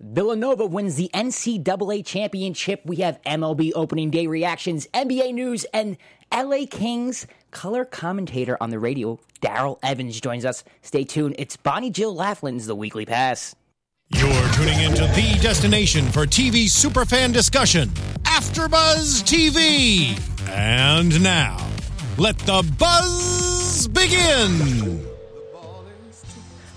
Villanova wins the NCAA championship. We have MLB opening day reactions, NBA news, and LA Kings color commentator on the radio, Daryl Evans, joins us. Stay tuned. It's Bonnie Jill Laflin's The Weekly Pass. You're tuning into the destination for TV superfan discussion, AfterBuzz TV. And now, let the buzz begin.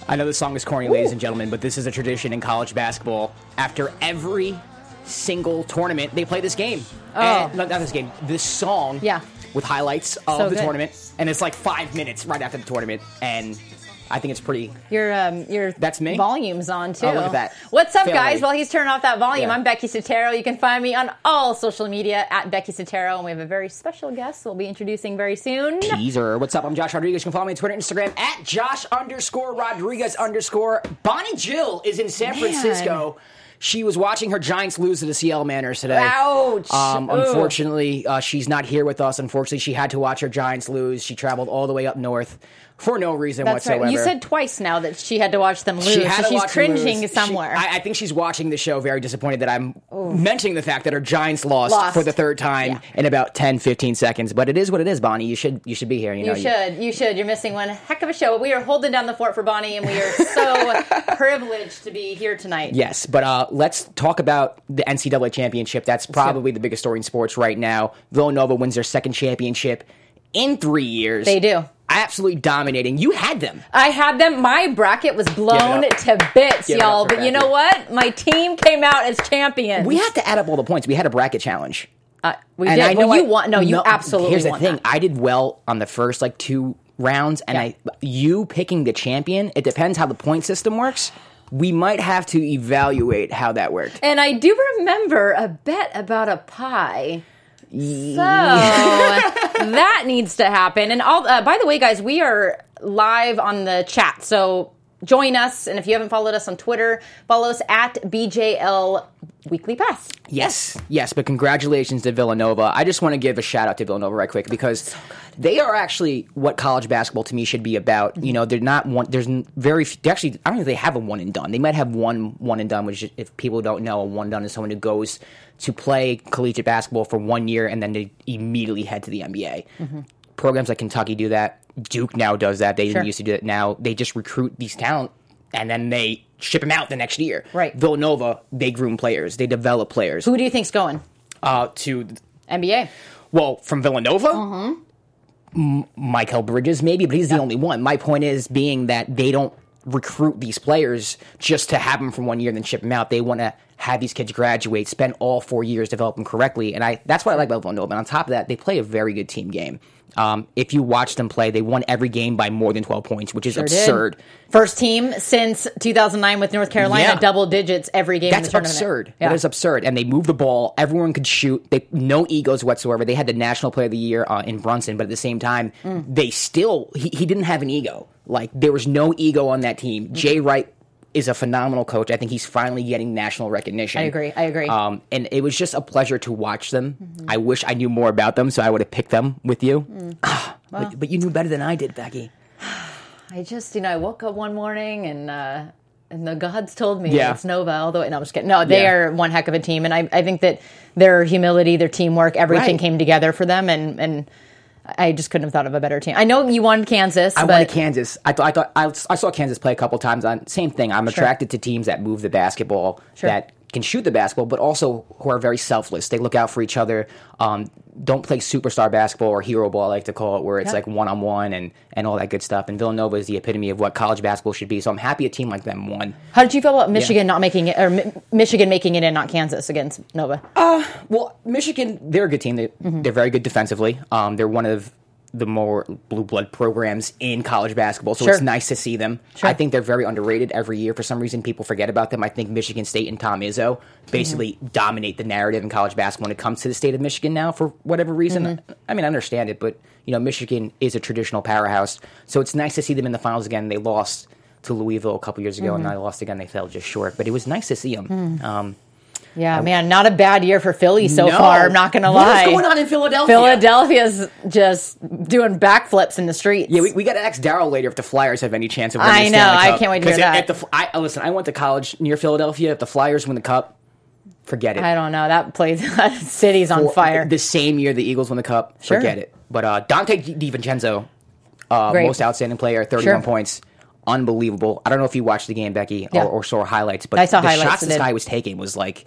I know this song is corny, ladies and gentlemen, but this is a tradition in college basketball. After every single tournament, they play this game. Oh. And, not, not this game, this song. Yeah. With highlights of So the good. tournament. And it's like five minutes right after the tournament. And I think it's pretty. Your um your That's me? volume's on too. Oh, look at that. What's up, guys? lady. While he's turning off that volume, Yeah. I'm Becky Sattero. You can find me on all social media at Becky Sattero, and we have a very special guest we'll be introducing very soon. Teaser. What's up? I'm Josh Rodriguez. You can follow me on Twitter and Instagram at Josh underscore Rodriguez underscore. Bonnie Jill is in San Man. Francisco. She was watching her Giants lose to the Seattle Mariners today. Ouch. Um, unfortunately, uh, she's not here with us. Unfortunately, she had to watch her Giants lose. She traveled all the way up north for no reason That's whatsoever. right. You said twice now that she had to watch them lose. She had so to she's watch cringing lose. somewhere. She- I, I think she's watching the show very disappointed that I'm mentioning the fact that her Giants lost, Lost. for the third time Yeah. in about 10, 15 seconds. But it is what it is, Bonnie. You should you should be here. You, know, you should. You should. You're missing one heck of a show. We are holding down the fort for Bonnie, and we are so privileged to be here tonight. Yes, but uh, let's talk about the NCAA championship. That's probably the biggest story in sports right now. Villanova wins their second championship in three years. They do. Absolutely dominating. You had them. I had them. My bracket was blown to bits, Give it y'all. up for But you know what? My team came out as champions. We had to add up all the points. We had a bracket challenge. Uh, we And did. I know well, you won. No, you absolutely Here's the won thing. that. I did well on the first like two rounds, and Yeah. I you picking the champion. It depends how the point system works. We might have to evaluate how that worked. And I do remember a bet about a pie. So that needs to happen. And all. Uh, by the way, guys, we are live on the chat. So join us. And if you haven't followed us on Twitter, follow us at BJL Weekly Pass. Yes, yes, but congratulations to Villanova. I just want to give a shout out to Villanova right quick because they are actually what college basketball to me should be about. You know, they're not one. There's very few, they actually. I don't think they have a one and done. They might have one one and done, which if people don't know, a one and done is someone who goes to play collegiate basketball for one year and then they immediately head to the NBA. Programs like Kentucky do that. Duke now does that. They Sure. didn't used to do it. Now they just recruit these talent and then they ship them out the next year. Right. Villanova, they groom players. They develop players Who do you think's going? uh, to NBA. well from Villanova. M- Mikal Bridges, maybe, but he's the only one. My point is being that they don't recruit these players just to have them for one year and then ship them out. They want to have these kids graduate, spend all four years develop them correctly, and I that's what I like about Villanova. And on top of that, they play a very good team game. Um, if you watch them play, they won every game by more than twelve points, which is Sure did. absurd. First team since 2009 with North Carolina, Yeah. double digits every game. in That's the tournament. absurd. Yeah. That is absurd. And they moved the ball. Everyone could shoot. They no egos whatsoever. They had the National Player of the Year uh, in Brunson, but at the same time, Mm. they still he, he didn't have an ego. Like there was no ego on that team. Mm-hmm. Jay Wright is a phenomenal coach. I think he's finally getting national recognition. I agree. I agree. Um, and it was just a pleasure to watch them. Mm-hmm. I wish I knew more about them, so I would have picked them with you. Mm. but, but you knew better than I did, Becky. I just, you know, I woke up one morning and uh, and the gods told me Yeah. it's Nova all the way. No, I'm just kidding. No, they Yeah. are one heck of a team, and I, I think that their humility, their teamwork, everything Right. came together for them, and and I just couldn't have thought of a better team. I know you won Kansas, I but wanted Kansas. I thought I thought I, I saw Kansas play a couple times. On same thing. I'm attracted to teams that move the basketball, Sure. that can shoot the basketball, but also who are very selfless. They look out for each other. Um, don't play superstar basketball or hero ball, I like to call it, where it's Yep. like one on one and and all that good stuff. And Villanova is the epitome of what college basketball should be. So I'm happy a team like them won. how did you feel about Michigan not making it, or Mi- Michigan making it and not Kansas against Nova? Well, Michigan, they're a good team. They, Mm-hmm. They're very good defensively. Um, they're one of the more blue blood programs in college basketball. So Sure. it's nice to see them. I think they're very underrated every year. For some reason, people forget about them. I think Michigan State and Tom Izzo basically Mm-hmm. dominate the narrative in college basketball when it comes to the state of Michigan now for whatever reason. Mm-hmm. I mean, I understand it, but you know, Michigan is a traditional powerhouse. So it's nice to see them in the finals again. They lost to Louisville a couple years ago, and Mm-hmm. now they lost again. They fell just short, but it was nice to see them. Hmm. Um, Yeah, man, not a bad year for Philly so no. far. I'm not going to lie. What is going on in Philadelphia? Philadelphia's just doing backflips in the streets. Yeah, we, we got to ask Daryl later if the Flyers have any chance of winning I know, I can't wait to hear that. The, I, listen, I went to college near Philadelphia. If the Flyers win the cup, forget it. I don't know. That place, that city's on Or- fire. The same year the Eagles win the cup, Sure. forget it. But uh, Donte Di- DiVincenzo, uh, Great. most outstanding player, 31 Sure. points. Unbelievable. I don't know if you watched the game, Becky, Yeah. or, or saw highlights, but I saw the highlights, shots this guy was taking was like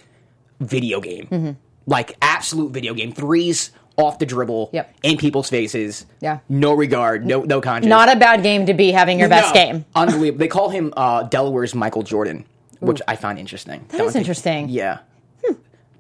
video game. Like absolute video game. Threes off the dribble, Yep. in people's faces. Yeah. No regard, no no conscience. Not a bad game to be having your best No. game. Unbelievable. They call him uh, Delaware's Michael Jordan, which I find interesting. That is interesting. Hmm. Yeah.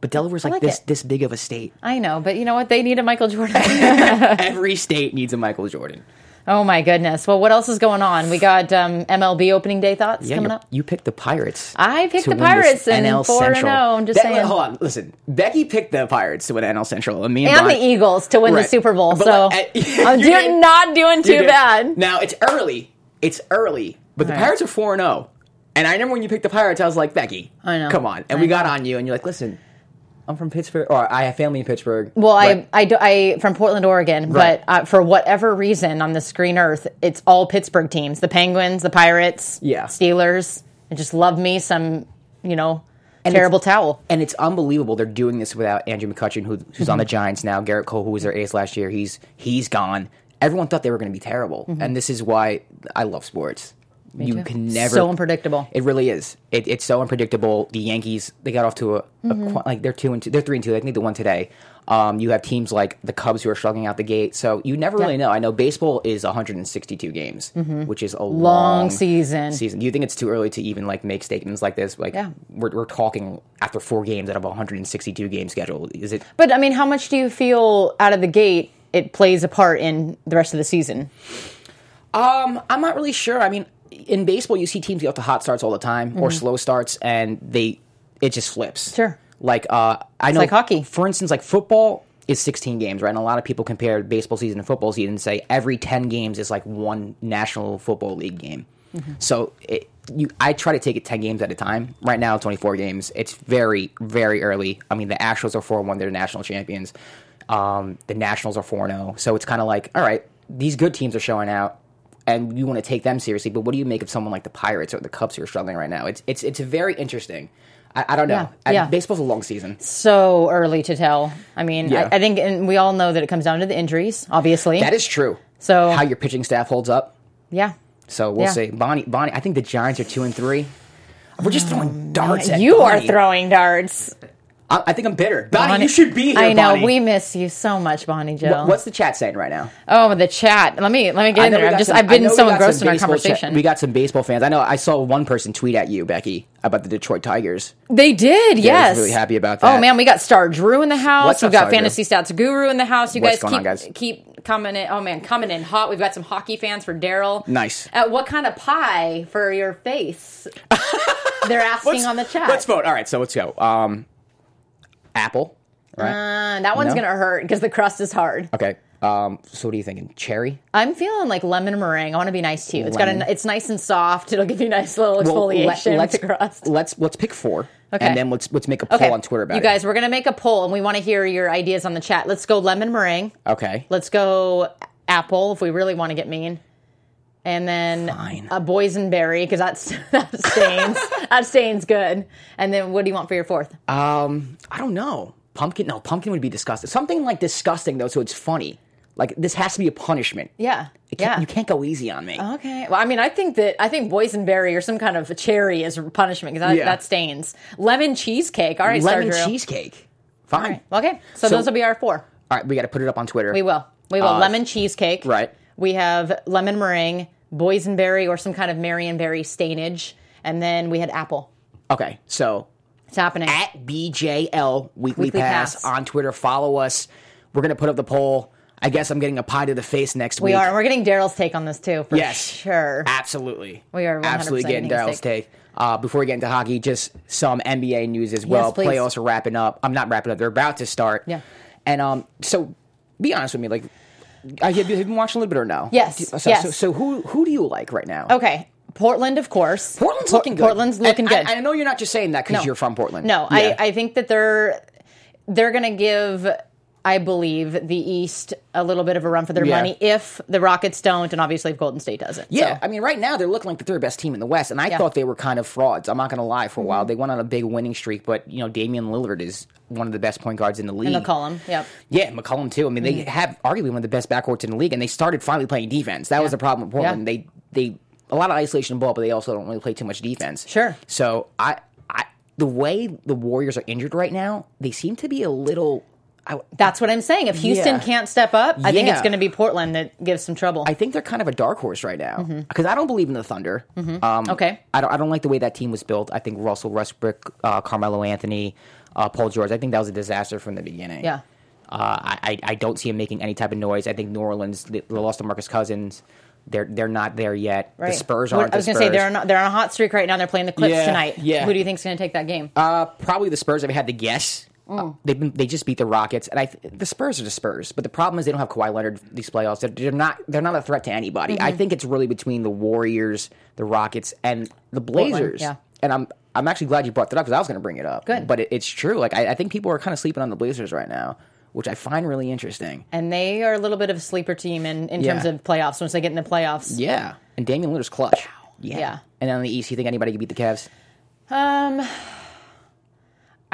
But Delaware's like, like this it. this big of a state. I know, but you know what? They need a Michael Jordan. Every state needs a Michael Jordan. Oh my goodness. Well, what else is going on? We got um, MLB opening day thoughts Yeah, coming up. you picked the Pirates. I picked the Pirates and NL 4 and Central. 0, I'm just That- saying. Hold on, listen. Becky picked the Pirates to win NL Central, and me and, And the Eagles to win the Super Bowl. But so like, I'm you do- did- not doing too bad. Now it's early. It's early, but the Right. Pirates are four and zero. And I remember when you picked the Pirates, I was like, Becky, I know. come on. And I we got know. on you, and you're like, listen, I'm from Pittsburgh, or I have family in Pittsburgh. Well, Right. I I do I from Portland, Oregon, Right. but uh, for whatever reason on the screen Earth, it's all Pittsburgh teams: the Penguins, the Pirates, Yeah. Steelers. I just love me some, you know, And terrible towel. And it's unbelievable they're doing this without Andrew McCutchen, who, who's Mm-hmm. on the Giants now. Gerrit Cole, who was their ace last year, he's he's gone. Everyone thought they were going to be terrible, and this is why I love sports. You Mm-hmm. too. can never It's So unpredictable. It really is. It, it's so unpredictable. The Yankees they got off to a, a Mm-hmm. qu- like they're two and two. They're three and two. They need the one today. Um, you have teams like the Cubs who are struggling out the gate, so you never really know. I know baseball is 162 games, which is a long, Mm-hmm. Long season. Season. Do you think it's too early to even like make statements like this? Like, Yeah. we're, we're talking after four games out of a 162 game schedule. Is it? But I mean, how much do you feel out of the gate it plays a part in the rest of the season? Um, I'm not really sure. I mean, in baseball, you see teams get off to hot starts all the time or slow starts, and they it just flips. Mm-hmm. Sure. Like uh, I know, like hockey. For instance, like football is 16 games, right? And a lot of people compare baseball season to football season and say every 10 games is like one National Football League game. Mm-hmm. So it, you, I try to take it 10 games at a time. Right now, 24 games. It's very, very early. I mean, the Astros are 4 1, they're national champions. Um, the Nationals are 4 0. So it's kind of like, all right, these good teams are showing out. And you want to take them seriously, but what do you make of someone like the Pirates or the Cubs who are struggling right now? It's it's it's very interesting. I, I don't know. Yeah, I- yeah. baseball's a long season. So early to tell. I mean, Yeah. I, I think, and we all know that it comes down to the injuries, obviously. That is true. So- how your pitching staff holds up. yeah. So we'll see. Bonnie, Bonnie. I think the Giants are two and three. We're just throwing um, darts. at Oh, You are throwing darts. I, I think I'm bitter. Bonnie, Bonnie- you should be here. I know. Bonnie. We miss you so much, Bonnie Joe. What- What's the chat saying right now? oh, the chat. Let me let me get in there. I'm just some, I've been so engrossed in our conversation. we got some baseball fans. I know. I saw one person tweet at you, Becky, about the Detroit Tigers. They did, Yeah, yes, really happy about that. Oh man, we got Star Drew in the house. What's We've got Star Drew? Fantasy Stats Guru in the house. You guys keep on, guys? keep coming in. Oh man, coming in hot. We've got some hockey fans for Daryl. Nice. Uh, what kind of pie for your face? They're asking Let's- on the chat. Let's vote. All right, so let's go. Um, apple. Right. Uh, that one's No? gonna hurt because the crust is hard. okay. Um, so what are you thinking? Cherry. I'm feeling like lemon meringue. I want to be nice to you. It's got Lemon. a, it's nice and soft. It'll give you a nice little Well, exfoliation let, with the crust. Let's let's pick four. Okay. And then let's let's make a poll on Twitter about you it. guys, we're gonna make a poll and we want to hear your ideas on the chat. Let's go lemon meringue. Okay. Let's go apple if we really want to get mean. And then Fine. a boysenberry because that's that stains. that stains good. And then what do you want for your fourth? Um, I don't know. Pumpkin? No, pumpkin would be disgusting. Something like disgusting though, so it's funny. Like this has to be a punishment. yeah. Yeah. You can't go easy on me. Okay. Well, I mean, I think that I think boysenberry or some kind of cherry is a punishment because that, Yeah. that stains. Lemon cheesecake. All right, Lemon Star Drew. cheesecake. Fine. Okay, so, So- those will be our four. All right, we got to put it up on Twitter. We will. We will. Uh, lemon cheesecake. right. We have lemon meringue, boysenberry or some kind of Marionberry stainage, and then we had apple. Okay, so It's happening. at BJL Weekly, Weekly Pass, Pass. on Twitter. Follow us. We're gonna put up the poll. I guess I'm getting a pie to the face next We week. We are. We're getting Daryl's take on this too, for Yes. sure. Absolutely. We are 100% absolutely getting Daryl's take. Uh, before we get into hockey, just some NBA news as well. please. Playoffs are wrapping up. I'm not wrapping up; they're about to start. Yeah. And um, so be honest with me, like, have you, have you been watching a little bit or no? Yes, So, yes. So, so who who do you like right now? Okay, Portland, of course. Portland's Por- looking good. Portland's looking And good. I, I know you're not just saying that because No. you're from Portland. No, Yeah. I, I think that they're they're going to give, I believe, the East a little bit of a run for their Yeah. money if the Rockets don't, and obviously if Golden State doesn't. Yeah, So, I mean, right now they're looking like the third best team in the West, and I Yeah. thought they were kind of frauds. I'm not going to lie. For a while, they went on a big winning streak, but you know, Damian Lillard is one of the best point guards in the league. and McCollum. Yep. Yeah, McCollum too. I mean, Mm-hmm. they have arguably one of the best backcourts in the league, and they started finally playing defense. That was the problem with Portland. Yeah. They they a lot of isolation ball, but they also don't really play too much defense. Sure. So I I the way the Warriors are injured right now, they seem to be a little. I, That's what I'm saying. If Houston Yeah. can't step up, I think it's going to be Portland that gives some trouble. I think they're kind of a dark horse right now because I don't believe in the Thunder. Um, Mm-hmm. Okay. I don't. I don't like the way that team was built. I think Russell Westbrook, uh, Carmelo Anthony, uh, Paul George. I think that was a disaster from the beginning. Yeah. Uh, I, I don't see him making any type of noise. I think New Orleans, they lost to Marcus Cousins. They're they're not there yet. Right. The Spurs aren't. There. I was going to say they're on, they're on a hot streak right now. They're playing the Clips Yeah, tonight. yeah. Who do you think's going to take that game? Uh, probably the Spurs. If I had to guess, Mm. Uh, they've been they just beat the Rockets, and I th- the Spurs are the Spurs. But the problem is they don't have Kawhi Leonard these playoffs. They're, they're not they're not a threat to anybody. Mm-hmm. I think it's really between the Warriors, the Rockets, and the Blazers. yeah. And I'm I'm actually glad you brought that up because I was going to bring it up. Good. but it, it's true. Like I, I think people are kind of sleeping on the Blazers right now, which I find really interesting. and they are a little bit of a sleeper team in, in terms of playoffs. Once they get in the playoffs, Yeah, and Damian Lillard's clutch. Yeah. Yeah. And then on the East, you think anybody could beat the Cavs? Um,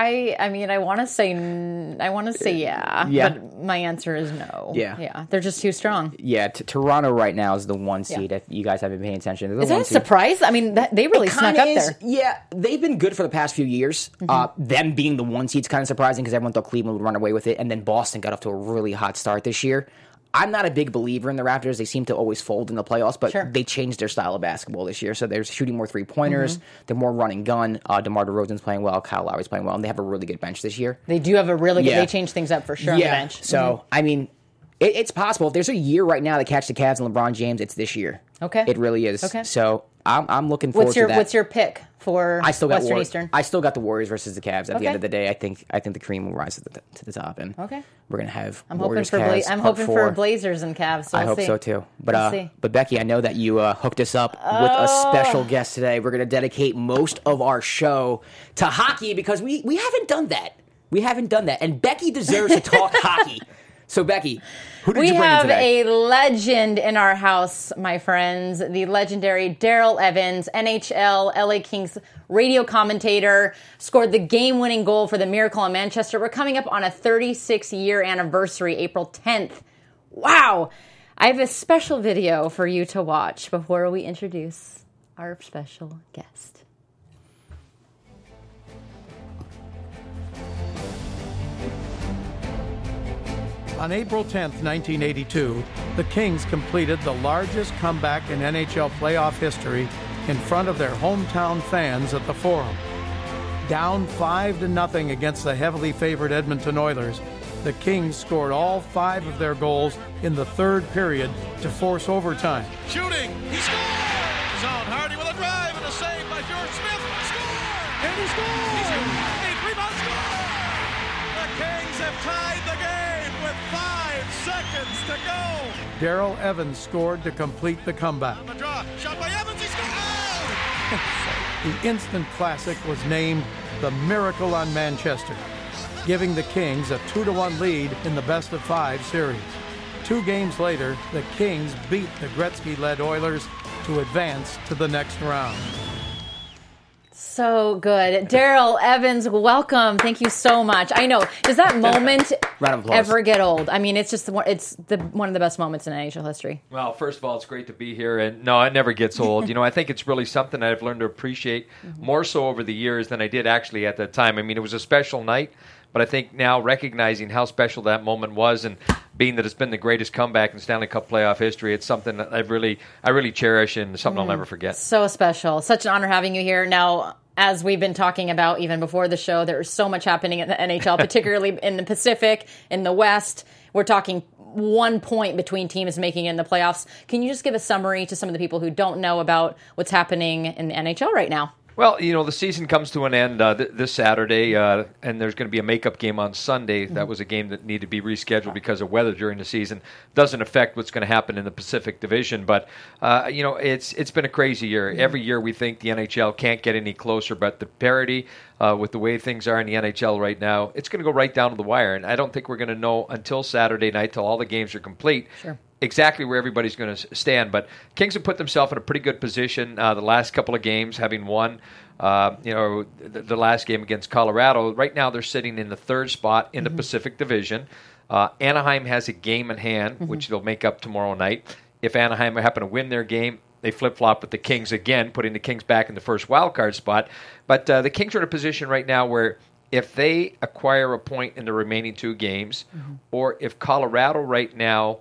I I mean I want to say n- I want to say yeah, Yeah. but my answer is no. Yeah. yeah, they're just too strong. Yeah, t- Toronto right now is the one seed. If you guys haven't been paying attention, the Is that a seed. surprise? I mean, that, they really snuck up is- there. Mm-hmm. Yeah, they've been good for the past few years. Uh, them being the one seed's kind of surprising because everyone thought Cleveland would run away with it, and then Boston got off to a really hot start this year. I'm not a big believer in the Raptors. They seem to always fold in the playoffs, but Sure. they changed their style of basketball this year. So they're shooting more three pointers. Mm-hmm. They're more running gun. Uh, DeMar DeRozan's playing well. Kyle Lowry's playing well, and they have a really good bench this year. They do have a really good. Yeah. They changed things up for sure on the bench. Mm-hmm. So I mean, it, it's possible if there's a year right now to catch the Cavs and LeBron James, it's this year. Okay. it really is. Okay. So I'm I'm looking forward what's your to that. what's your pick for I still got Western War- Eastern? I still got the Warriors versus the Cavs. At the Okay. end of the day, I think I think the cream will rise to the, to the top, and Okay. we're gonna have I'm hoping Warriors for Bla- Cavs I'm part hoping four. for Blazers and Cavs. So I we'll hope see. so too. But We'll uh, see. but Becky, I know that you uh, hooked us up with a Oh. special guest today. We're gonna dedicate most of our show to hockey because we we haven't done that. We haven't done that, and Becky deserves to talk hockey. So Becky, who did We you bring in have today? a legend in our house, my friends. The legendary Daryl Evans, NHL LA Kings radio commentator, scored the game winning goal for the Miracle in Manchester. We're coming up on a 36 year anniversary, April 10th. Wow! I have a special video for you to watch before we introduce our special guest. On April 10, 1982, the Kings completed the largest comeback in NHL playoff history in front of their hometown fans at the Forum. Down 5 to nothing against the heavily favored Edmonton Oilers, the Kings scored all 5 of their goals in the third period to force overtime. Shooting. He scores! Zone Hardy with a drive and a save by George Smith. Score! And he scores! He's got eight rebounds. Score! The Kings have tied the game with five seconds to go. Daryl Evans scored to complete the comeback. On the draw. Shot by Evans. He scores! The instant classic was named The Miracle on Manchester, giving the Kings a 2 to 1 lead in the best of 5 series. 2 games later, the Kings beat the Gretzky-led Oilers to advance to the next round. So good. Daryl Evans, welcome. Thank you so much. I know. Does that moment Round ever get old? I mean, it's just the one, it's the one of the best moments in NHL history. Well, first of all, it's great to be here, and no, it never gets old. you know, I think it's really something I've learned to appreciate mm-hmm. more so over the years than I did actually at that time. I mean, it was a special night, but I think now recognizing how special that moment was, and being that it's been the greatest comeback in Stanley Cup playoff history. It's something that I really, I really cherish and something I'll mm. never forget. So special. Such an honor having you here. Now, as we've been talking about even before the show, there's so much happening in the NHL, particularly in the Pacific, in the West. We're talking one point between teams making in the playoffs. Can you just give a summary to some of the people who don't know about what's happening in the NHL right now? Well, you know, the season comes to an end uh, th- this Saturday, uh, and there's going to be a makeup game on Sunday. Mm-hmm. That was a game that needed to be rescheduled because of weather during the season. Doesn't affect what's going to happen in the Pacific Division, but uh, you know, it's it's been a crazy year. Mm-hmm. Every year we think the NHL can't get any closer, but the parity uh, with the way things are in the NHL right now, it's going to go right down to the wire. And I don't think we're going to know until Saturday night, till all the games are complete. Sure exactly where everybody's going to stand. But Kings have put themselves in a pretty good position uh, the last couple of games, having won. Uh, you know, the, the, last game against Colorado. Right now, they're sitting in the third spot in mm-hmm. the Pacific Division. Uh, Anaheim has a game in hand, mm-hmm. which they'll make up tomorrow night. If Anaheim happen to win their game, they flip flop with the Kings again, putting the Kings back in the first wild card spot. But uh, the Kings are in a position right now where if they acquire a point in the remaining two games, mm-hmm. or if Colorado right now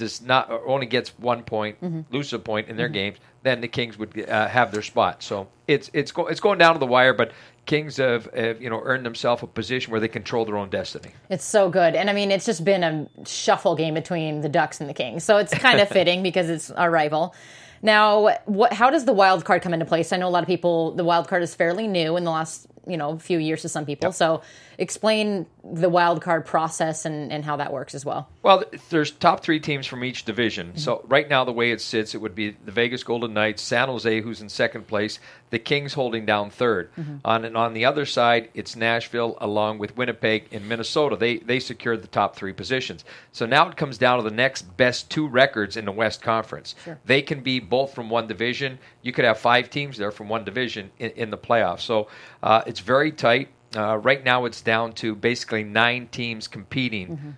does not only gets one point, mm-hmm. loses a point in their mm-hmm. games, then the Kings would uh, have their spot. So it's it's go, it's going down to the wire, but Kings have, have, you know earned themselves a position where they control their own destiny. It's so good, and I mean it's just been a shuffle game between the Ducks and the Kings, so it's kind of fitting because it's our rival. Now, what, how does the wild card come into place? I know a lot of people. The wild card is fairly new in the last you know a few years to some people. Yep. So explain the wild card process and, and how that works as well. Well, there's top three teams from each division. Mm-hmm. So right now, the way it sits, it would be the Vegas Golden Knights, San Jose, who's in second place, the Kings holding down 3rd mm-hmm. On and on the other side, it's Nashville along with Winnipeg and Minnesota. They they secured the top three positions. So now it comes down to the next best two records in the West Conference. Sure. They can be both from one division. You could have five teams there from one division in, in the playoffs. So uh, it's very tight. Uh, right now, it's down to basically nine teams competing. Mm-hmm.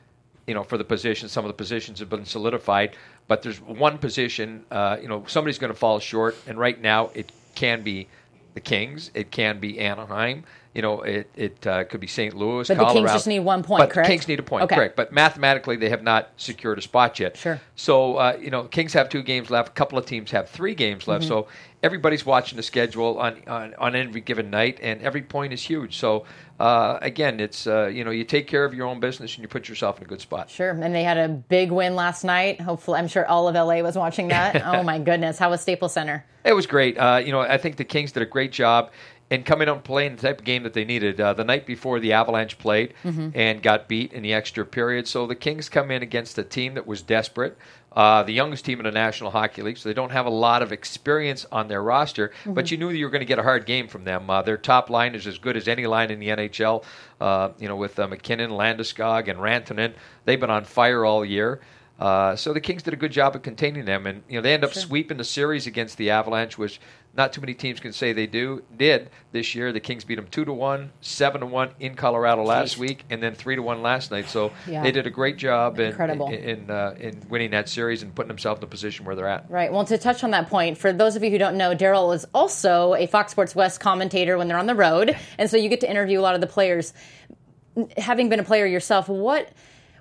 You know, for the position, some of the positions have been solidified, but there's one position. Uh, you know, somebody's going to fall short, and right now it can be the Kings, it can be Anaheim, you know, it, it uh, could be St. Louis, but Colorado. the Kings just need one point, but correct? Kings need a point, okay. correct. But mathematically, they have not secured a spot yet. Sure. So, uh, you know, Kings have two games left. A couple of teams have three games left. Mm-hmm. So everybody's watching the schedule on, on, on every given night, and every point is huge. So, uh, again, it's, uh, you know, you take care of your own business and you put yourself in a good spot. Sure. And they had a big win last night. Hopefully, I'm sure all of LA was watching that. oh, my goodness. How was Staples Center? It was great. Uh, you know, I think the Kings did a great job and coming out and playing the type of game that they needed. Uh, the night before, the Avalanche played mm-hmm. and got beat in the extra period. So the Kings come in against a team that was desperate, uh, the youngest team in the National Hockey League, so they don't have a lot of experience on their roster. Mm-hmm. But you knew you were going to get a hard game from them. Uh, their top line is as good as any line in the NHL. Uh, you know, with uh, MacKinnon, Landeskog, and Rantanen, they've been on fire all year. Uh, so the Kings did a good job of containing them, and you know they end up sure. sweeping the series against the Avalanche, which not too many teams can say they do did this year. The Kings beat them two to one, seven to one in Colorado last Jeez. week, and then three to one last night. So yeah. they did a great job in in in, uh, in, winning that series and putting themselves in the position where they're at. Right. Well, to touch on that point, for those of you who don't know, Daryl is also a Fox Sports West commentator when they're on the road, and so you get to interview a lot of the players. Having been a player yourself, what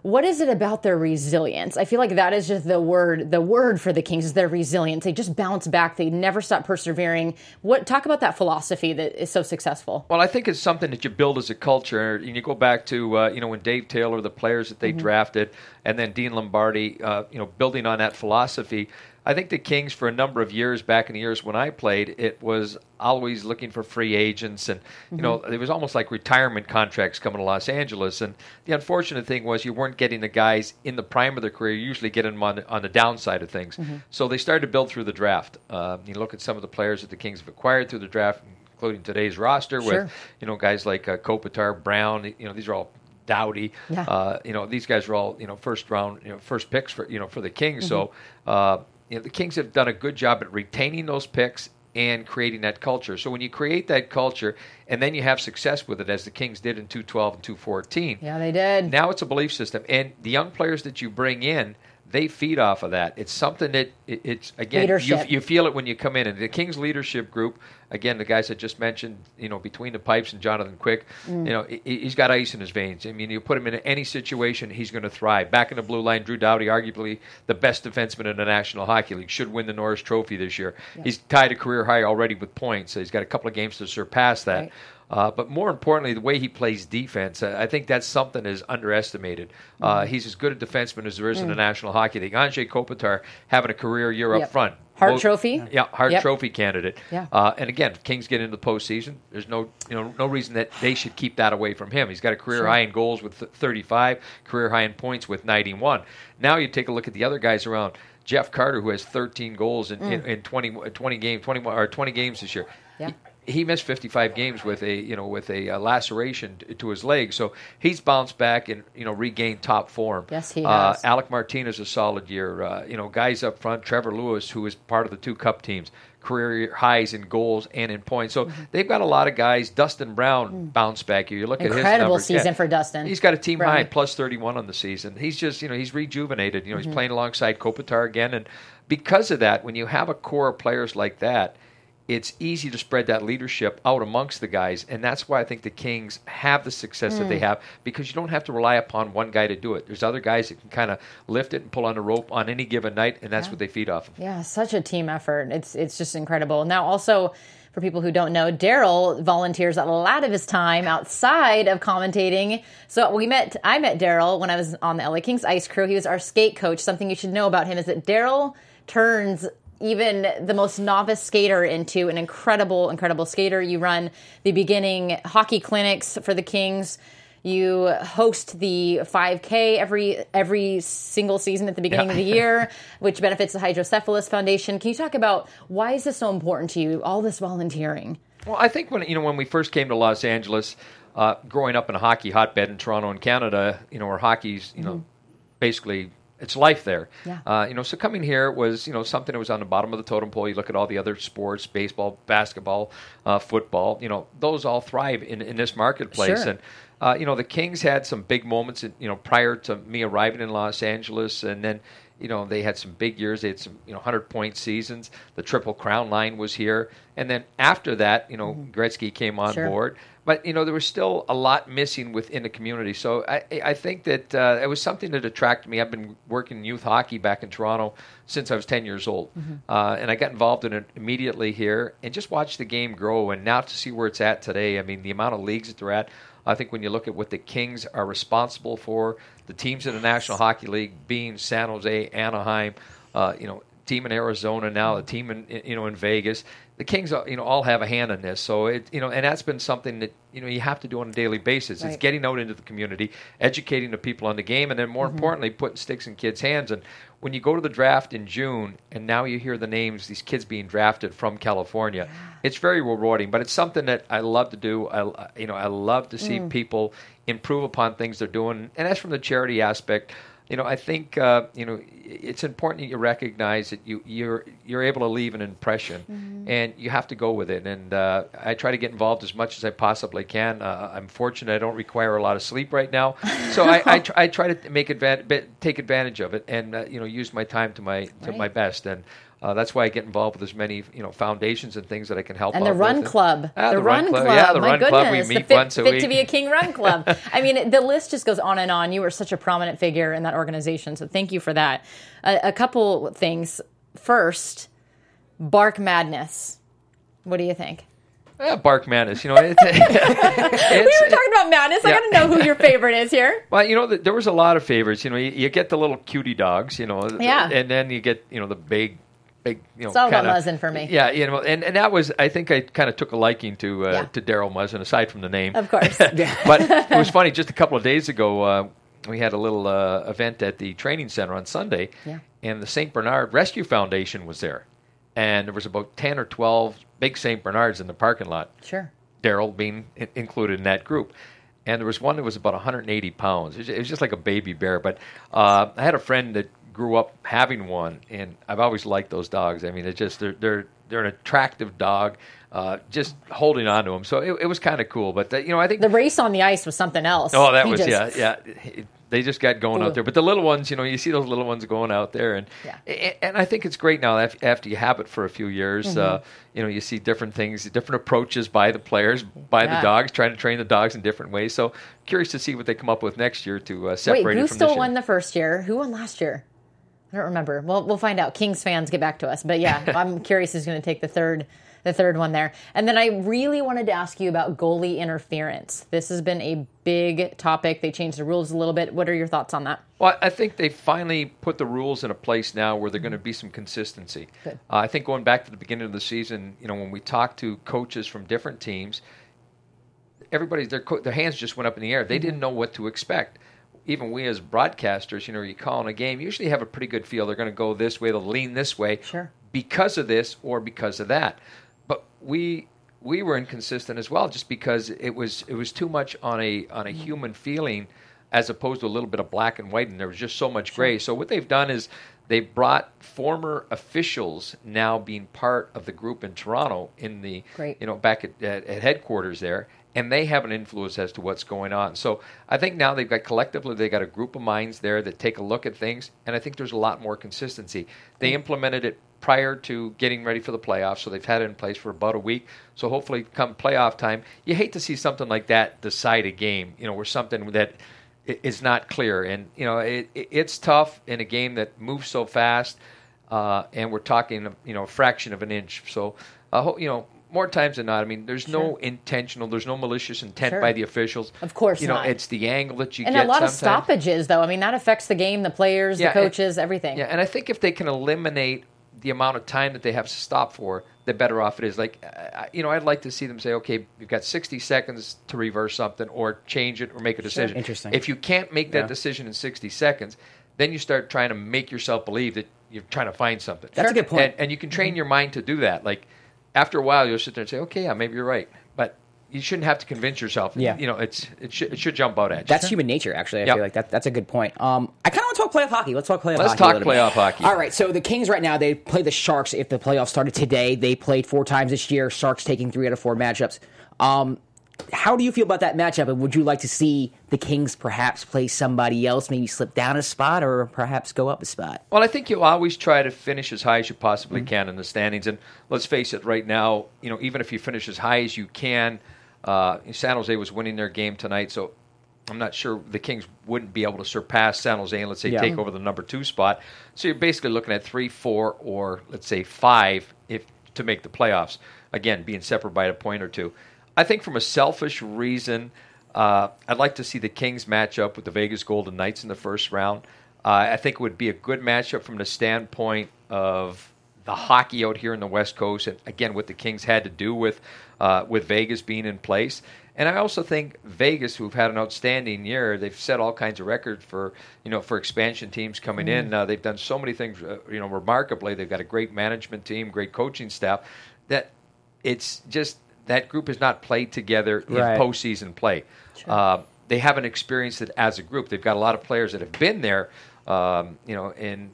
what is it about their resilience? I feel like that is just the word. The word for the Kings is their resilience. They just bounce back. They never stop persevering. What talk about that philosophy that is so successful? Well, I think it's something that you build as a culture. And you go back to uh, you know when Dave Taylor, the players that they mm-hmm. drafted, and then Dean Lombardi, uh, you know, building on that philosophy. I think the Kings, for a number of years back in the years when I played, it was always looking for free agents, and you mm-hmm. know, it was almost like retirement contracts coming to Los Angeles. And the unfortunate thing was you weren't getting the guys in the prime of their career. You usually get them on the, on the downside of things. Mm-hmm. So they started to build through the draft. Uh, you look at some of the players that the Kings have acquired through the draft, including today's roster sure. with you know guys like uh, Kopitar, Brown. You know, these are all Doughty. Yeah. Uh, you know, these guys are all you know first round, you know, first picks for you know for the Kings. Mm-hmm. So uh, you know, the Kings have done a good job at retaining those picks and creating that culture. So when you create that culture and then you have success with it, as the Kings did in 212 and 214. Yeah, they did. Now it's a belief system. And the young players that you bring in, they feed off of that. It's something that it, it's again you, you, feel it when you come in. And the Kings leadership group, again, the guys I just mentioned, you know, between the pipes and Jonathan Quick, Mm. you know, he, he's got ice in his veins. I mean, you put him in any situation, he's going to thrive. Back in the blue line, Drew Doughty, arguably the best defenseman in the National Hockey League, should win the Norris Trophy this year. He's tied a career high already with points. So he's got a couple of games to surpass that. Right. Uh, but more importantly, the way he plays defense, uh, I think that's something that is underestimated. Uh, he's as good a defenseman as there is in the National Hockey League. Anze Kopitar having a career year Yep. up front. Hart Trophy? Yeah, Hart Yep. Trophy candidate. Yeah. Uh, and again, Kings get into the postseason. There's no, you know, no reason that they should keep that away from him. He's got a career high in goals with 35, career high in points with 91. Now you take a look at the other guys around. Jeff Carter, who has 13 goals in, in, in 20, 20 games, 21 or 20 games this year. Mm. Yeah. He- missed 55 games with a you know with a uh, laceration t- to his leg, so he's bounced back and you know regained top form. Yes, he Uh, has. Alec Martinez a solid year. Uh, you know, guys up front, Trevor Lewis, who is part of the two Cup teams, career highs in goals and in points. So Mm-hmm. they've got a lot of guys. Dustin Brown bounced back here. You look at his Mm. Incredible season for Dustin He's got a team high plus 31 on the season. He's just you know he's rejuvenated. You know, Mm-hmm. he's playing alongside Kopitar again, and because of that, when you have a core of players like that it's easy to spread that leadership out amongst the guys, and that's why I think the Kings have the success that they Hmm. have because you don't have to rely upon one guy to do it. There's other guys that can kind of lift it and pull on the rope on any given night, and that's what they feed off of. Yeah, such a team effort. It's it's just incredible. Now, also for people who don't know, Daryl volunteers a lot of his time outside of commentating. So we met. I met Daryl when I was on the LA Kings ice crew. He was our skate coach. Something you should know about him is that Daryl turns even the most novice skater into an incredible, incredible skater. You run the beginning hockey clinics for the Kings. You host the 5K every every single season at the beginning of the year, which benefits the Hydrocephalus Foundation. Can you talk about why is this so important to you? All this volunteering. Well, I think when you know when we first came to Los Angeles, uh, growing up in a hockey hotbed in Toronto and Canada, you know where hockey's you know basically it's life there. Yeah. Uh, you know, so coming here was you know something that was on the bottom of the totem pole. You look at all the other sports, baseball, basketball, uh, football. You know, those all thrive in in this marketplace. Sure. And uh, you know, the Kings had some big moments. You know, prior to me arriving in Los Angeles, and then you know they had some big years. They had some you know hundred point seasons. The Triple Crown line was here, and then after that, you know, Gretzky came on Sure. board. But you know there was still a lot missing within the community. So I, I think that uh, it was something that attracted me. I've been working youth hockey back in Toronto since I was 10 years old, uh, and I got involved in it immediately here and just watched the game grow. And now to see where it's at today, I mean the amount of leagues that they're at. I think when you look at what the Kings are responsible for, the teams in the National Hockey League being San Jose, Anaheim, uh, you know, team in Arizona now, the team in you know in Vegas. The Kings, uh, you know, all have a hand in this. So it, you know, and that's been something that you know you have to do on a daily basis. Right. It's getting out into the community, educating the people on the game, and then more importantly, putting sticks in kids' hands. And when you go to the draft in June, and now you hear the names these kids being drafted from California, it's very rewarding. But it's something that I love to do. I, you know, I love to see mm. people improve upon things they're doing, and that's from the charity aspect you know, I think uh, you know it's important that you recognize that you you're you're able to leave an impression, and you have to go with it. And uh, I try to get involved as much as I possibly can. Uh, I'm fortunate; I don't require a lot of sleep right now, so I I, tr- I try to make advantage, take advantage of it, and uh, you know, use my time to my to Right. my best. And uh, that's why I get involved with as many you know foundations and things that I can help. And the Run with. Club. Ah, the, Run Club. Yeah, the My Run goodness. Club. We the meet fit, once a fit week. to be a King Run Club. I mean, the list just goes on and on. You were such a prominent figure in that organization. So thank you for that. A, a couple things. First, Bark Madness. What do you think? Yeah, Bark Madness. You know, it's, we were talking about madness. I got to know who your favorite is here. Well, you know, th- there was a lot of favorites. You know, you, you get the little cutie dogs, you know, Yeah. and then you get you know the big, big, you know, It's all about kinda- Muzzin for me. Yeah, you know, and, and that was I think I kind of took a liking to uh, Yeah. to Daryl Muzzin aside from the name, Of course. but it was funny. Just a couple of days ago, uh, we had a little uh, event at the training center on Sunday, Yeah. and the St. Bernard Rescue Foundation was there, and there was about ten or twelve big St. Bernards in the parking lot. Sure. Daryl being i- included in that group. And there was one that was about 180 pounds. It was- it was just like a baby bear. But uh, I had a friend that grew up having one, and I've always liked those dogs. I mean, it's just they're they're they're an attractive dog. Uh, just holding on to them, so it, it was kind of cool. But uh, you know, I think The race on the ice was something else. Oh, that He was just- yeah, yeah. They just got going Ooh. out there. But the little ones, you know, you see those little ones going out there, and Yeah. and I think it's great now after you have it for a few years. Mm-hmm. Uh, you know, you see different things, different approaches by the players, by Yeah. the dogs, trying to train the dogs in different ways. So curious to see what they come up with next year to uh, Wait, separate who it from still this year. won the first year? Who won last year? I don't remember. Well, we'll find out. Kings fans, get back to us. But yeah, I'm curious who's going to take the third, the third one there. And then I really wanted to ask you about goalie interference. This has been a big topic. They changed the rules a little bit. What are your thoughts on that? Well, I think they finally put the rules in a place now where they're going to be some consistency. Uh, I think going back to the beginning of the season, you know, when we talked to coaches from different teams, everybody their co- their hands just went up in the air. They didn't know what to expect. Even we as broadcasters, you know, you call in a game, you usually have a pretty good feel. They're going to go this way, they'll lean this way, Sure. because of this or because of that. But we we were inconsistent as well, just because it was it was too much on a on a mm-hmm. human feeling, as opposed to a little bit of black and white, and there was just so much gray. So what they've done is they brought former officials now being part of the group in Toronto in the Great. you know back at, at, at headquarters there, and they have an influence as to what's going on. So I think now they've got collectively they've got a group of minds there that take a look at things, and I think there's a lot more consistency. They implemented it prior to getting ready for the playoffs, so they've had it in place for about a week. So hopefully, come playoff time, you hate to see something like that decide a game. You know, where something that is not clear, and you know it, it, it's tough in a game that moves so fast, uh, and we're talking you know a fraction of an inch. So I hope you know. More times than not, I mean, there's no intentional, there's no malicious intent Sure. by the officials. Of course you know, not. it's the angle that you And get. And a lot of stoppages, though. I mean, that affects the game, the players, Yeah, the and- coaches, everything. Yeah, and I think if they can eliminate the amount of time that they have to stop for, the better off it is. Like, uh, you know, I'd like to see them say, okay, you've got 60 seconds to reverse something or change it or make a decision. Interesting. If you can't make that Yeah. decision in 60 seconds, then you start trying to make yourself believe that you're trying to find something. That's a good point. And, and you can train your mind to do that. Like, after a while, you'll sit there and say, okay, yeah, maybe you're right. But you shouldn't have to convince yourself. Yeah. You know, it's it should, it should jump out at you. That's human nature, actually. I Yep. feel like that, that's a good point. Um, I kind of want to talk playoff hockey. Let's talk playoff Let's hockey. talk a little bit. playoff hockey. All right, so the Kings right now, they play the Sharks if the playoffs started today. They played four times this year. Sharks taking three out of four matchups. Um, how do you feel about that matchup? And would you like to see the Kings perhaps play somebody else, maybe slip down a spot or perhaps go up a spot? Well, I think you'll always try to finish as high as you possibly Mm-hmm. can in the standings. And let's face it, right now, you know, even if you finish as high as you can, uh, San Jose was winning their game tonight, so I'm not sure the Kings wouldn't be able to surpass San Jose and let's say Yeah. take over the number two spot. So you're basically looking at three, four, or let's say five if to make the playoffs. Again, being separate by a point or two. I think from a selfish reason, uh, I'd like to see the Kings match up with the Vegas Golden Knights in the first round. Uh, I think it would be a good matchup from the standpoint of the hockey out here in the West Coast, and again, what the Kings had to do with uh, with Vegas being in place. And I also think Vegas, who've had an outstanding year, they've set all kinds of records for you know for expansion teams coming in. Uh, they've done so many things, uh, you know, remarkably. They've got a great management team, great coaching staff. That it's just that group has not played together in Right. postseason play. Uh, they haven't experienced it as a group. They've got a lot of players that have been there, um, you know, and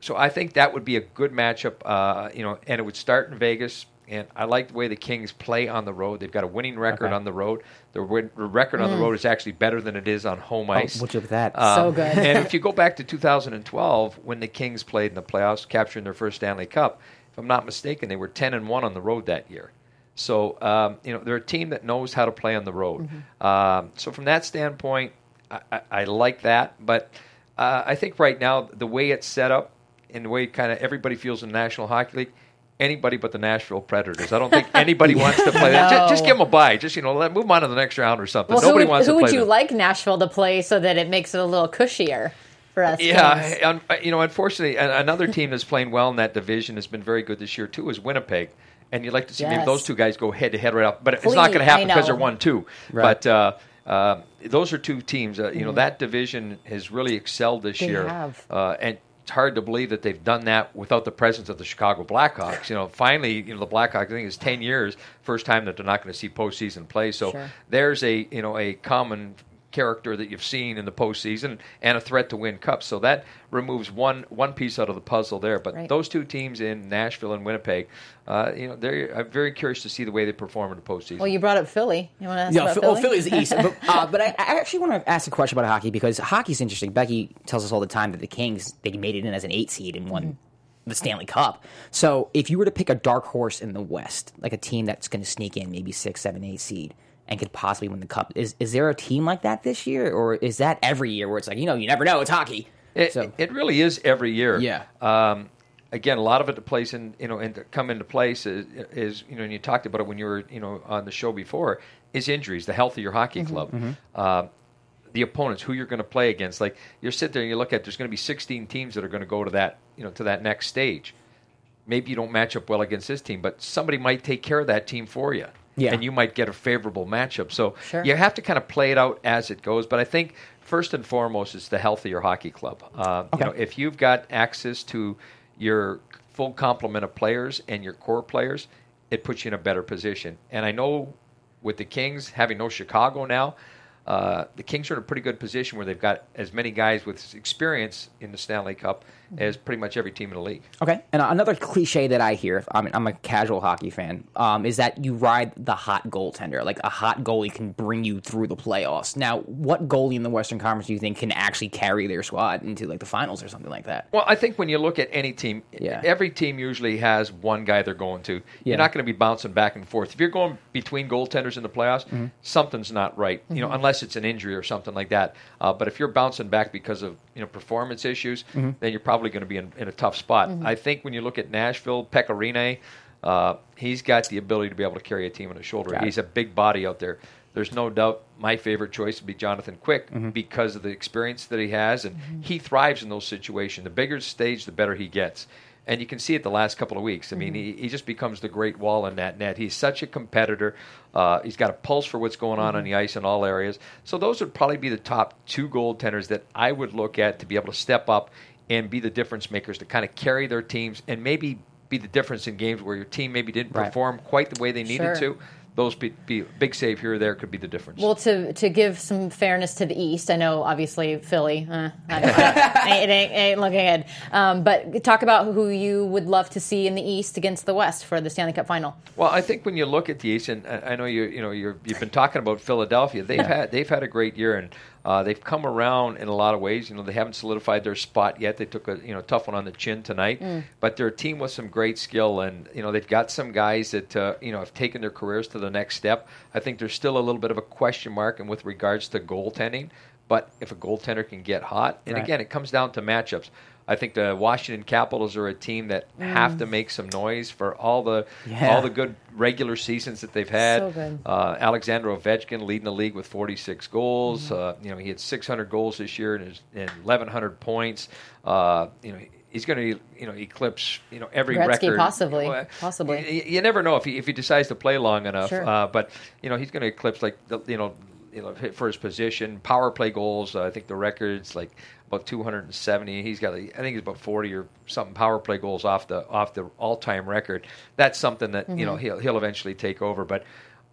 so I think that would be a good matchup, uh, you know, and it would start in Vegas. And I like the way the Kings play on the road. They've got a winning record Okay. on the road. Their win- the record on the road is actually better than it is on home ice. what's up with that? So good. and if you go back to 2012, when the Kings played in the playoffs, capturing their first Stanley Cup, if I'm not mistaken, they were 10 and one on the road that year. So um, you know they're a team that knows how to play on the road. Um, so from that standpoint, I, I, I like that. But uh, I think right now the way it's set up and the way kind of everybody feels in the National Hockey League. Anybody but the Nashville Predators. I don't think anybody wants to play that. Just, just give them a bye. Just you know, let move on to the next round or something. Well, Nobody who, would- wants who to would you them. like Nashville to play so that it makes it a little cushier for us? Yeah, uh, you know, unfortunately, another team that's playing well in that division has been very good this year too. Is Winnipeg, and you'd like to see maybe those two guys go head to head right off, but it's not going to happen because they're one two. Right. But uh, uh, those are two teams. Uh, you know, that division has really excelled this Mm-hmm. They year, have. Uh, and it's hard to believe that they've done that without the presence of the Chicago Blackhawks. You know, finally, you know, the Blackhawks. I think it's ten years, first time that they're not going to see postseason play. So Sure. there's a you know a common character that you've seen in the postseason and a threat to win cups. So that removes one one piece out of the puzzle there. But Right. those two teams in Nashville and Winnipeg, uh, you know, they're I'm very curious to see the way they perform in the postseason. Well, you brought up Philly. You want to ask Yeah, about Phil- Philly? oh, Philly's the East. but uh, but I, I actually want to ask a question about hockey because hockey's interesting. Becky tells us all the time that the Kings they made it in as an eight seed and won the Stanley Cup. So if you were to pick a dark horse in the West, like a team that's going to sneak in maybe six, seven, eight seed. And could possibly win the cup. Is is there a team like that this year, or is that every year where it's like you know you never know it's hockey? It, so it really is every year. Yeah. Um, again, a lot of it to plays in you know and to come into place is, is you know and you talked about it when you were you know on the show before is injuries, the health of your hockey club. Um, the opponents, who you're going to play against, like you're sitting there and you look at, there's going to be 16 teams that are going to go to that, you know, to that next stage. Maybe you don't match up well against this team, but somebody might take care of that team for you, Yeah. and you might get a favorable matchup. So Sure. you have to kind of play it out as it goes. But I think first and foremost is the health of your hockey club. Uh, Okay. You know, if you've got access to your full complement of players and your core players, it puts you in a better position. And I know with the Kings having no Chicago now, uh, the Kings are in a pretty good position where they've got as many guys with experience in the Stanley Cup as pretty much every team in the league. Okay. And another cliche that I hear, I mean, I'm a casual hockey fan, um, is that you ride the hot goaltender. Like a hot goalie can bring you through the playoffs. Now, what goalie in the Western Conference do you think can actually carry their squad into like the finals or something like that? Well, I think when you look at any team, Yeah. every team usually has one guy they're going to. Yeah. You're not going to be bouncing back and forth. If you're going between goaltenders in the playoffs, Mm-hmm. something's not right. You know, unless it's an injury or something like that. Uh, but if you're bouncing back because of you know performance issues, Mm-hmm. then you're probably going to be in, in a tough spot. I think when you look at Nashville, Pekka Rinne, uh, he's got the ability to be able to carry a team on his shoulder. Got it. He's a big body out there. There's no doubt my favorite choice would be Jonathan Quick Mm-hmm. because of the experience that he has, and he thrives in those situations. The bigger the stage, the better he gets. And you can see it the last couple of weeks. I mean, he, he just becomes the great wall in that net. He's such a competitor. Uh, he's got a pulse for what's going on on the ice in all areas. So those would probably be the top two goaltenders that I would look at to be able to step up and be the difference makers to kind of carry their teams and maybe be the difference in games where your team maybe didn't Right. perform quite the way they needed Sure. to. Those be, be big save here or there could be the difference. Well, to to give some fairness to the East, I know obviously Philly, uh, I don't it ain't, ain't looking good. Um, but talk about who you would love to see in the East against the West for the Stanley Cup Final. Well, I think when you look at the East, and I I know you you know you're, you've been talking about Philadelphia. They've had they've had a great year, and uh, they've come around in a lot of ways. You know, they haven't solidified their spot yet. They took a you know tough one on the chin tonight, but they're a team with some great skill, and you know they've got some guys that uh, you know have taken their careers to the next step. I think there's still a little bit of a question mark, and with regards to goaltending. But if a goaltender can get hot, and Right. again, it comes down to matchups. I think the Washington Capitals are a team that have to make some noise for all the Yeah. all the good regular seasons that they've had. So. Uh, Alexander Ovechkin leading the league with 46 goals. Mm-hmm. Uh, you know, he had 600 goals this year and, his, and 1,100 points. Uh, you know, he's going to you know eclipse you know every Gretzky, record. possibly. Well, Possibly. You, you never know if he if he decides to play long enough. Sure. Uh, but you know, he's going to eclipse like the, you know. You know, hit for his position, power play goals. Uh, I think the record's like about 270. He's got, I think, he's about 40 or something power play goals off the off the all time record. That's something that you know Mm-hmm. he'll he'll eventually take over. But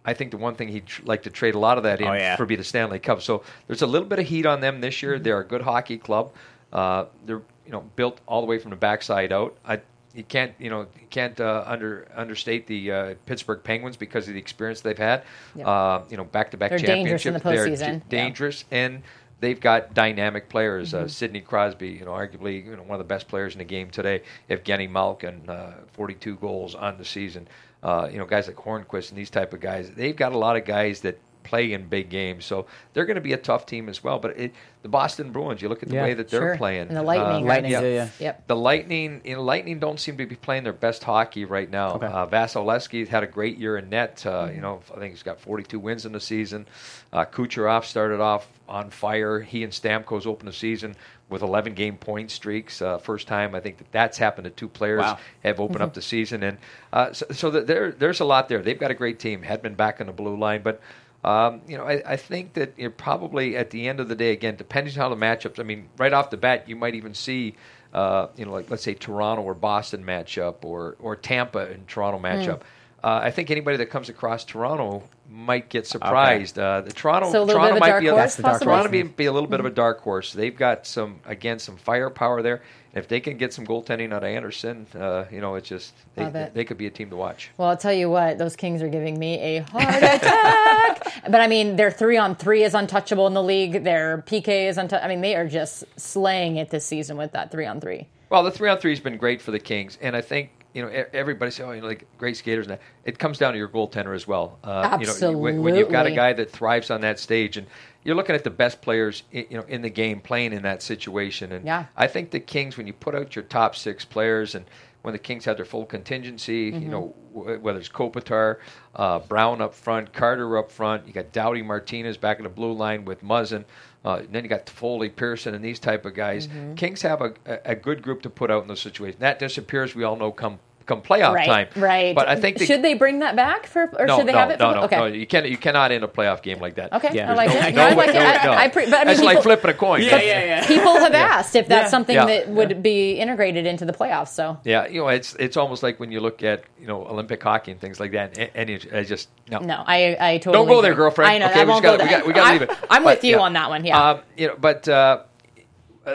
I think the one thing he'd tr- like to trade a lot of that in Oh, yeah. for be the Stanley Cup. So there's a little bit of heat on them this Mm-hmm. year. They're a good hockey club. Uh, they're you know built all the way from the backside out. I, you can't you know you can't uh, under understate the uh, Pittsburgh Penguins because of the experience they've had. Yep. Uh, you know back to back They're dangerous in championships. the They're postseason. d- Yeah. dangerous and. They've got dynamic players. Mm-hmm. Uh, Sidney Crosby, you know, arguably you know one of the best players in the game today. Evgeny Malkin, uh, 42 goals on the season. Uh, you know, guys like Hornqvist and these type of guys. They've got a lot of guys that play in big games, so they're going to be a tough team as well. But it, the Boston Bruins, you look at the Yeah, way that they're sure. playing. And the Lightning, Uh. Lightning, yeah. yeah, yeah. Yep. The Lightning, you know, Lightning don't seem to be playing their best hockey right now. Okay. Uh, Vasilevskiy's had a great year in net. Uh, You know, I think he's got 42 wins in the season. Uh, Kucherov started off on fire. He and Stamkos opened the season with 11 game point streaks. Uh, first time I think that that's happened to two players Wow. have opened up the season, and uh, so, so that there there's a lot there. They've got a great team. Hedman back in the blue line, but. Um, you know, I, I think that you're probably at the end of the day, again, depending on how the matchups. I mean, right off the bat, you might even see, uh, you know, like let's say Toronto or Boston matchup or or Tampa and Toronto matchup. uh, I think anybody that comes across Toronto might get surprised. Uh, the Toronto, So Toronto bit of a might be a, horse, That's the dark possibly? Toronto be, be a little bit of a dark horse. They've got some again some firepower there. If they can get some goaltending out of Anderson, uh, you know, it's just they, it. they could be a team to watch. Well, I'll tell you what, those Kings are giving me a heart attack. but I mean, their three on three is untouchable in the league. Their PK is untouchable. I mean, they are just slaying it this season with that three on three. Well, the three on three has been great for the Kings, and I think you know everybody say, "Oh, you know, like great skaters." And that. it comes down to your goaltender as well. Uh, You know, when, when you've got a guy that thrives on that stage, and you're looking at the best players, you know, in the game playing in that situation. And Yeah. I think the Kings, when you put out your top six players, and when the Kings had their full contingency, Mm-hmm. you know, w- whether it's Kopitar, uh, Brown up front, Carter up front, you got Doughty Martinez back in the blue line with Muzzin. Uh, then you got Foley, Pearson, and these type of guys. Mm-hmm. Kings have a, a, a good group to put out in those situations. That disappears, we all know, come come playoff right, time. right. But I think the, should they bring that back for, or no, should they no, have it? For, no, no, okay. no. You can you cannot end a playoff game like that. Okay, Yeah. I like There's it. no I way- like it. no, I. I pre- but I mean, That's like flipping a coin. Yeah, yeah, yeah. People have asked if that's something Yeah. that would be integrated into the playoffs. So Yeah, you know, it's it's almost like when you look at you know Olympic hockey and things like that, and, and it, I just no. no, I I totally Don't go there, girlfriend. I know. Okay, I we won't just go gotta- we got- we gotta leave it. I'm But, with you on that one. Yeah. Um, you know, but uh,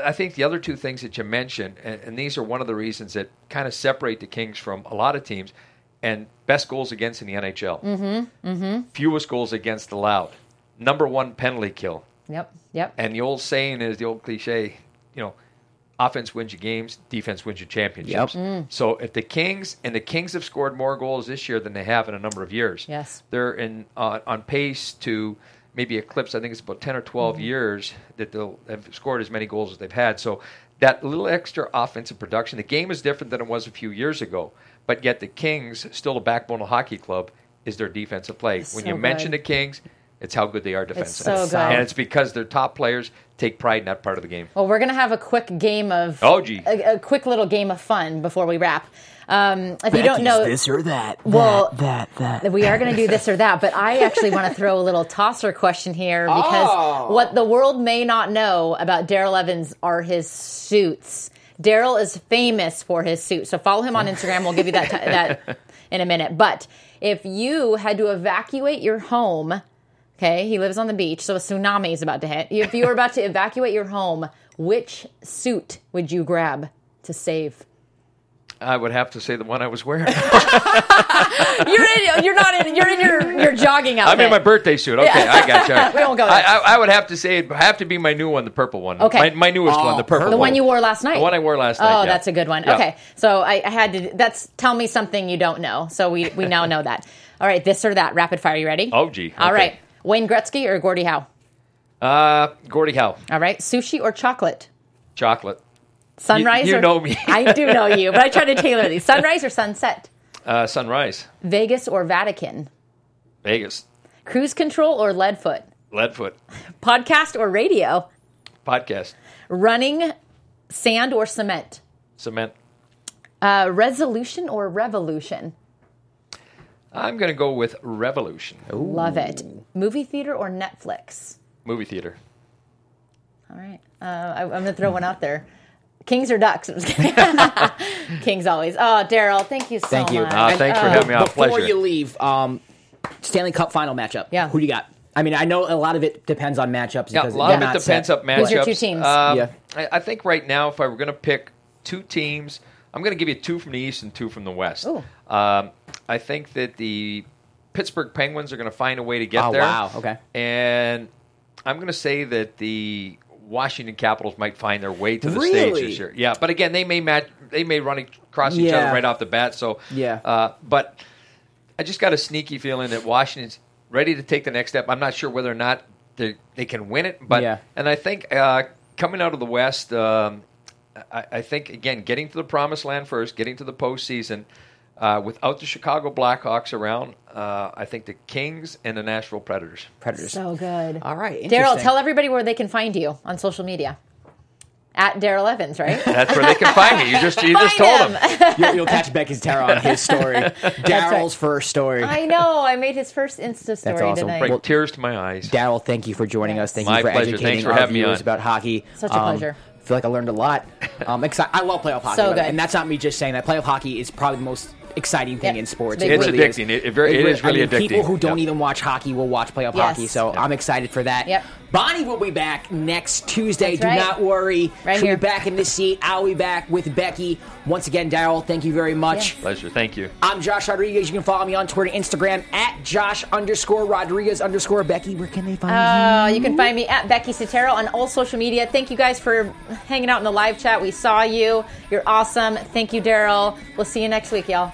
I think the other two things that you mentioned, and, and these are one of the reasons that kind of separate the Kings from a lot of teams, and best goals against in the NHL. Mm-hmm. Mm-hmm. Fewest goals against allowed. Number one penalty kill. yep. Yep. And the old saying is the old cliche, you know, offense wins you games, defense wins you championships. Mm. So if the Kings and the Kings have scored more goals this year than they have in a number of years, Yes. they're in uh, on pace to maybe eclipse. I think it's about ten or 12 Mm-hmm. years that they'll have scored as many goals as they've had. So that little extra offensive production, the game is different than it was a few years ago. But yet the Kings, still the backbone of hockey club, is their defensive play. when so you mention the. Kings. It's how good they are defensively. so good. And it's because their top players take pride in that part of the game. Well, we're gonna have a quick game of Oh, gee. a, a quick little game of fun before we wrap. Um, if you don't know, this or that. Well, that, that. we are going to do this or that, but I actually want to throw a little tosser question here because Oh. what the world may not know about Daryl Evans are his suits. Daryl is famous for his suit, so follow him on Instagram. We'll give you that t- that in a minute. But if you had to evacuate your home, okay, he lives on the beach, so a tsunami is about to hit. If you were about to evacuate your home, which suit would you grab to save? I would have to say the one I was wearing. You're in. You're not in. You're in your your jogging outfit. I'm in my birthday suit. Okay, I got you. We won't go I, there. I, I would have to say it'd have to be my new one, the purple one. Okay. My, my newest one, the purple one. The one. one you wore last night. The one I wore last Oh, night. yeah. that's a good one. Yeah. Okay, so I, I had to. That's tell me something you don't know. So we we now know that. All right, this or that. Rapid fire. You ready? Oh, gee. All Okay. right. Wayne Gretzky or Gordie Howe? Uh, Gordie Howe, All right. Sushi or chocolate? chocolate. Sunrise. you or, know me. I do know you, but I try to tailor these. Sunrise or sunset? Uh, sunrise. Vegas or Vatican? Vegas. Cruise control or Leadfoot? Leadfoot. Podcast or radio? Podcast. Running, sand or cement? Cement. Uh, resolution or revolution? I'm going to go with Revolution. Love it. Movie theater or Netflix? Movie theater. All right. Uh, I, I'm going to throw one out there. Kings or Ducks? I'm just kidding. Kings always. Oh, Daryl, thank you so much. Thank you. much. Ah, thanks for having me on. Before Pleasure. you leave, um, Stanley Cup final matchup. Yeah. Who do you got? I mean, I know a lot of it depends on matchups. Yeah, a lot of it not depends set. up matchups. Who's your two teams? Um, Yeah. I, I think right now, if I were going to pick two teams, I'm going to give you two from the East and two from the West. Ooh. Um, I think that the Pittsburgh Penguins are going to find a way to get Oh, there. wow. Okay. And I'm going to say that the Washington Capitals might find their way to the stage Really? this year. Yeah, but again, they may match. They may run across each Yeah. other right off the bat. So Yeah. Uh, but I just got a sneaky feeling that Washington's ready to take the next step. I'm not sure whether or not they they can win it, but Yeah. and I think uh, coming out of the West, um, I, I think again getting to the promised land first, getting to the postseason. Uh, without the Chicago Blackhawks around, uh, I think the Kings and the Nashville Predators. Predators. So good. All right. Daryl, tell everybody where they can find you on social media. At Daryl Evans, right? That's where they can find me. You just you just told Find them. You'll, you'll catch Becky Sattero on his story. Daryl's first story. I know. I made his first Insta story awesome. tonight. Bring Well- tears to my eyes. Daryl, thank you for joining us. Thank My you for pleasure. educating Thanks for our having me viewers on. about hockey. Such a Um, pleasure. I feel like I learned a lot. Um, 'cause I I love playoff hockey, So by the way, good. and that's not me just saying that. Playoff hockey is probably the most exciting thing Yep. in sports. It's It It's really addicting. Is. It- it very- it is I really mean, People who don't Yep. even watch hockey will watch playoff Yes. hockey. So Yep. I'm excited for that. Yep. Bonnie will be back next Tuesday. That's Do right. not worry. Right She'll here. be back in this seat. I'll be back with Becky. Once again, Daryl, thank you very much. Yes. Pleasure. Thank you. I'm Josh Rodriguez. You can follow me on Twitter, and Instagram at Josh underscore Rodriguez underscore Becky. Where can they find Uh, me? you can find me at Becky Sattero on all social media. Thank you guys for hanging out in the live chat. We saw you. You're awesome. Thank you, Daryl. We'll see you next week, y'all.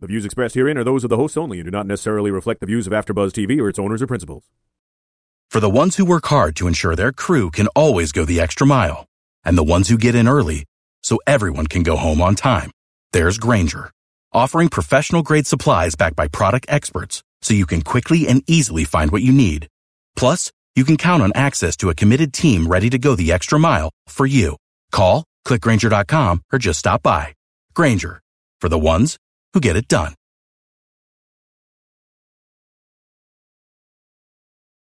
The views expressed herein are those of the hosts only and do not necessarily reflect the views of AfterBuzz TV or its owners or principals. For the ones who work hard to ensure their crew can always go the extra mile, and the ones who get in early so everyone can go home on time, there's Grainger, offering professional grade supplies backed by product experts so you can quickly and easily find what you need. Plus, you can count on access to a committed team ready to go the extra mile for you. Call, clickgrainger.com, or just stop by. Grainger, for the ones who get it done.